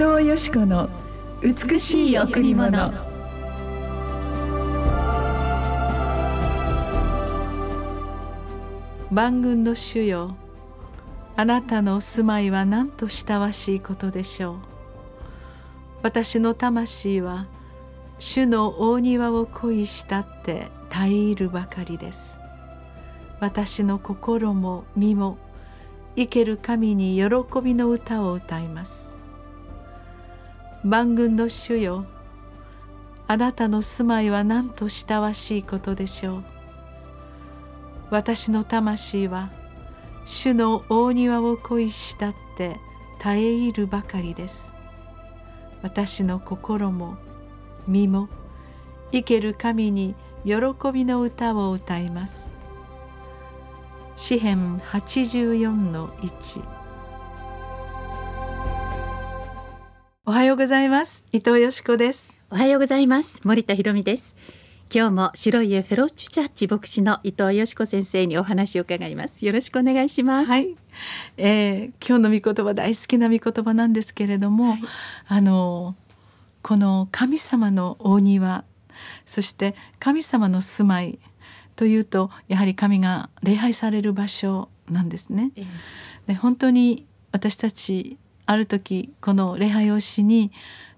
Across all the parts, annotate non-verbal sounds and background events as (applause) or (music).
藤よし子の美しい贈り物。万軍の主よ。あなたのお住まいはなんと親しいことでしょう。私の魂は主の大庭を恋したって耐え入るばかりです。私の心も身も生ける神に喜びの歌を歌います。万軍の主よ。あなたの住まいはなんと親わしいことでしょう。私の魂は主の大庭を恋したって耐え入るばかりです。私の心も身も生ける神に喜びの歌を歌います。詩編84の1おはようございます。伊藤よしこです。おはようございます。森田博美です。今日も白い家フェローチュチャッチ牧師の伊藤よしこ先生にお話を伺います。よろしくお願いします。はい、えー、今日の御言葉大好きな御言葉なんですけれども、はい、あのこの神様の大庭そして神様の住まいというとやはり神が礼拝される場所なんですね。で本当に私たちある時この礼拝をしに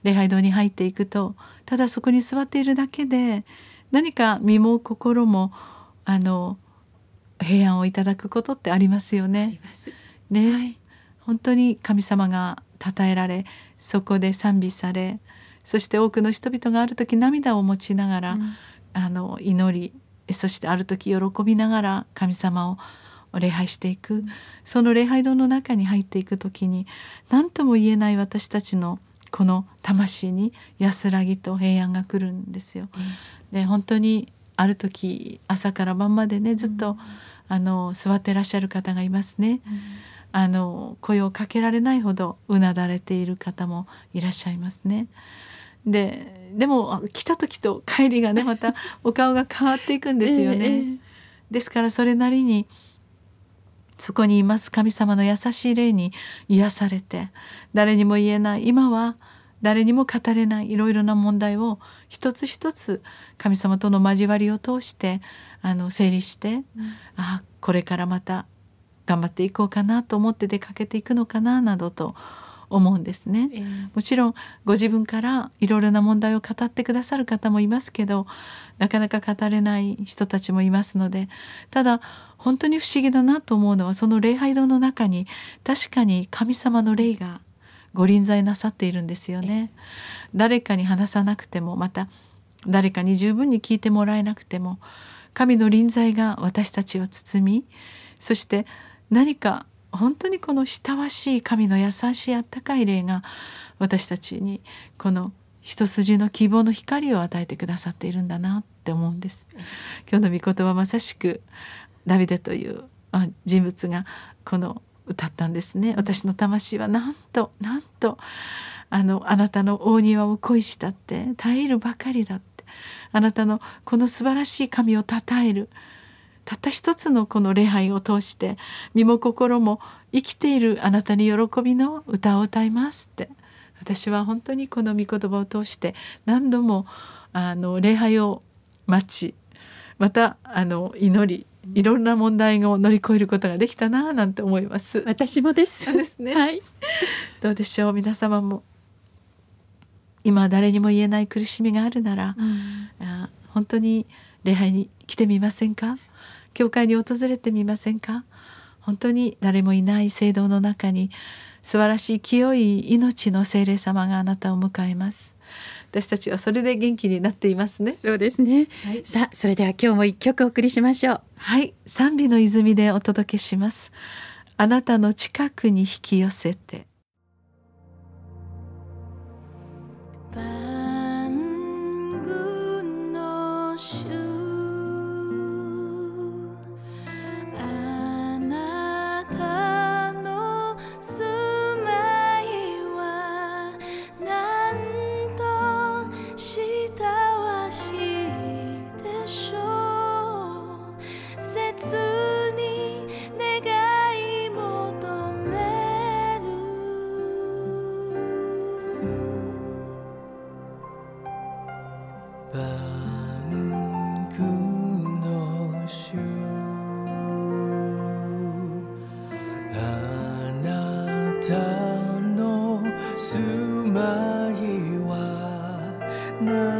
礼拝堂に入っていくとただそこに座っているだけで何か身も心もあの平安をいただくことってありますよね。ね、はい、本当に神様が称えられそこで賛美されそして多くの人々がある時涙を持ちながら、うん、あの祈りそしてある時喜びながら神様を礼拝していく、うん、その礼拝堂の中に入っていく時に何とも言えない私たちのこの魂に安らぎと平安が来るんですよ。うん、で本当にある時朝から晩までねずっと、うん、あの座ってらっしゃる方がいますね。うん、あの声をかけられないほどうなだれている方もいらっしゃいますね。ででも来た時と帰りがねまたお顔が変わっていくんですよね。(laughs) えー、ですからそれなりにそこにいます。神様の優しい霊に癒されて誰にも言えない。今は誰にも語れないいろいろな問題を一つ一つ神様との交わりを通してあの整理して、うん、あこれからまた頑張っていこうかなと思って出かけていくのかななどと思うんですね、えー、もちろんご自分からいろいろな問題を語ってくださる方もいますけどなかなか語れない人たちもいますのでただ本当に不思議だなと思うのはその礼拝堂の中に確かに神様の霊がご臨在なさっているんですよね。誰かに話さなくてもまた誰かに十分に聞いてもらえなくても神の臨在が私たちを包みそして何か本当にこの親わしい神の優しいあったかい霊が私たちにこの一筋の希望の光を与えてくださっているんだなって思うんです。今日の御言葉まさしくダビデという人物がこの歌ったんですね。私の魂はなんとなんとあのあなたの大庭を恋したって耐えるばかりだってあなたのこの素晴らしい神をたたえるたった一つのこの礼拝を通して身も心も生きているあなたに喜びの歌を歌いますって。私は本当にこの御言葉を通して何度もあの礼拝を待ちまたあの祈りいろんな問題を乗り越えることができたななんて思います。私もです。ですね、はい、どうでしょう？皆様も今誰にも言えない苦しみがあるなら、うん、本当に礼拝に来てみませんか？教会に訪れてみませんか？本当に誰もいない聖堂の中に素晴らしい清い命の聖霊様があなたを迎えます。私たちはそれで元気になっていますね。そうですね、はい、さあそれでは今日も一曲お送りしましょう。はい。賛美の泉でお届けします。あなたの近くに引き寄せて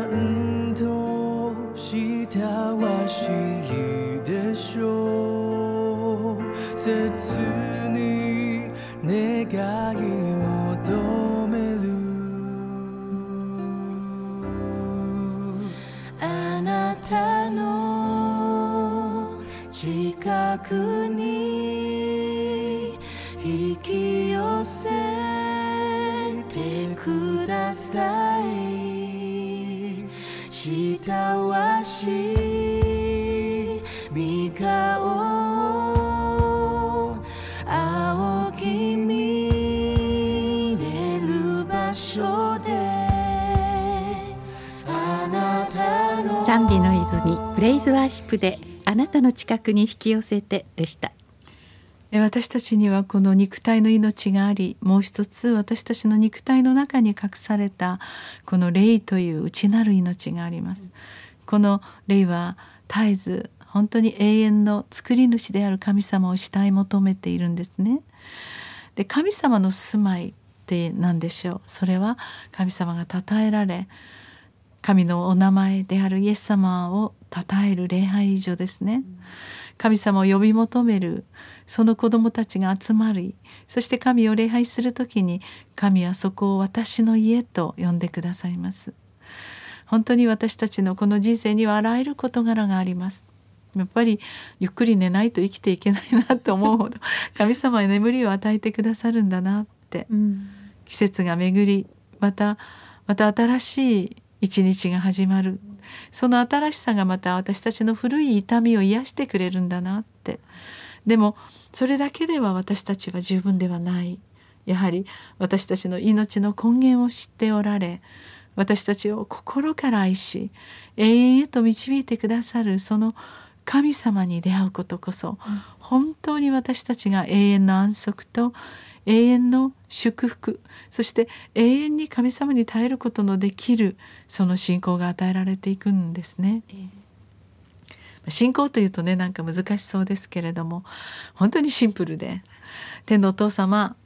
んとしたわしいでしょう。切に願い求める。あなたの近くに引き寄せてください。したわしみ顔青き見れる場所であなたの。賛美の泉プレイズワーシップであなたの近くに引き寄せてでした。私たちにはこの肉体の命がありもう一つ私たちの肉体の中に隠されたこの霊という内なる命があります。この霊は絶えず本当に永遠の作り主である神様を慕い求めているんですね。で神様の住まいって何でしょう？それは神様が称えられ神のお名前であるイエス様を称える礼拝所ですね。神様を呼び求める。その子供たちが集まりそして神を礼拝する時に神はそこを私の家と呼んでくださいます。本当に私たちのこの人生にはあらゆる事柄があります。やっぱりゆっくり寝ないと生きていけないなと思うほど (laughs) 神様は眠りを与えてくださるんだなって。うん。季節が巡りまたまた新しい一日が始まるその新しさがまた私たちの古い痛みを癒してくれるんだなって。でもそれだけでは私たちは十分ではない。やはり私たちの命の根源を知っておられ私たちを心から愛し永遠へと導いてくださるその神様に出会うことこそ、本当に私たちが永遠の安息と永遠の祝福。そして永遠に神様に耐えることのできるその信仰が与えられていくんですね。信仰というとねなんか難しそうですけれども本当にシンプルで天のお父様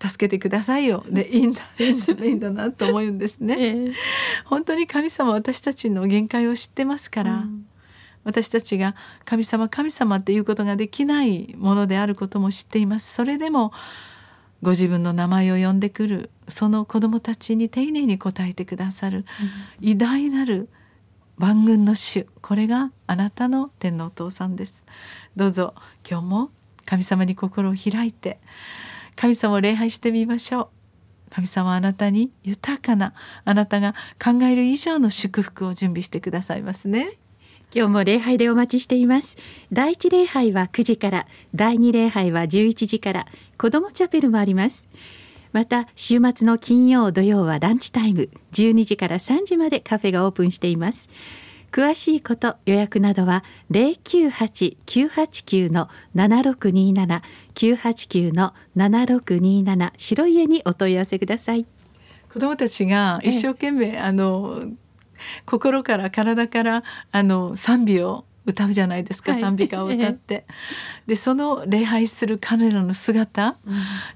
助けてくださいよ。でいいんだいいんだいいんだなと思うんですね。ええ。本当に神様は私たちの限界を知ってますから、うん。私たちが神様神様っていうことができないものであることも知っています。それでもご自分の名前を呼んでくるその子供たちに丁寧に答えてくださる偉大なる万軍の主。これがあなたの天のお父さんです。どうぞ今日も神様に心を開いて神様を礼拝してみましょう。神様はあなたに豊かなあなたが考える以上の祝福を準備してくださいますね今日も礼拝でお待ちしています。第一礼拝は9時から第二礼拝は11時から子どもチャペルもあります。また週末の金曜土曜はランチタイム12時から3時までカフェがオープンしています。詳しいこと予約などは098-989の7627 989の7627白家にお問い合わせください。子どもたちが一生懸命、あの (laughs) 心から体からあの賛美を歌うじゃないですか、はい。賛美歌を歌って、(laughs) でその礼拝する彼らの姿、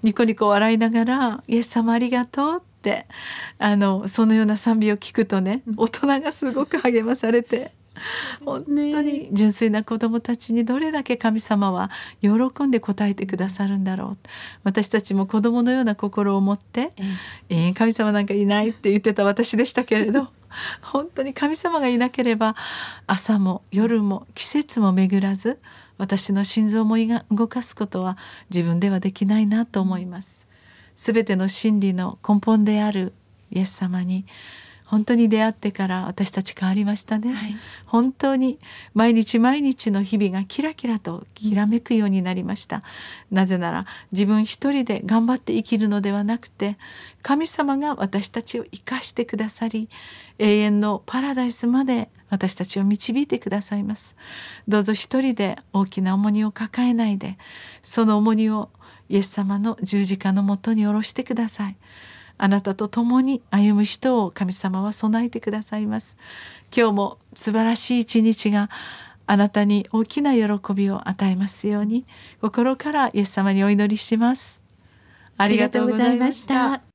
ニコニコ笑いながら「イエス様ありがとう」ってあのそのような賛美を聞くとね大人がすごく励まされて。本当に純粋な子どもたちにどれだけ神様は喜んで応えてくださるんだろう。私たちも子どものような心を持って「えー神様なんかいない」って言ってた私でしたけれど (laughs) 本当に神様がいなければ朝も夜も季節も巡らず私の心臓も動かすことは自分ではできないなと思います。すべての真理の根本であるイエス様に本当に出会ってから私たち変わりましたね、はい。本当に毎日毎日の日々がキラキラときらめくようになりました、なぜなら自分一人で頑張って生きるのではなくて神様が私たちを生かしてくださり永遠のパラダイスまで私たちを導いてくださいます。どうぞ一人で大きな重荷を抱えないでその重荷をイエス様の十字架のもとに下ろしてくださいあなたと共に歩む人を神様は備えてくださいます。今日も素晴らしい一日があなたに大きな喜びを与えますように心からイエス様にお祈りします。ありがとうございました。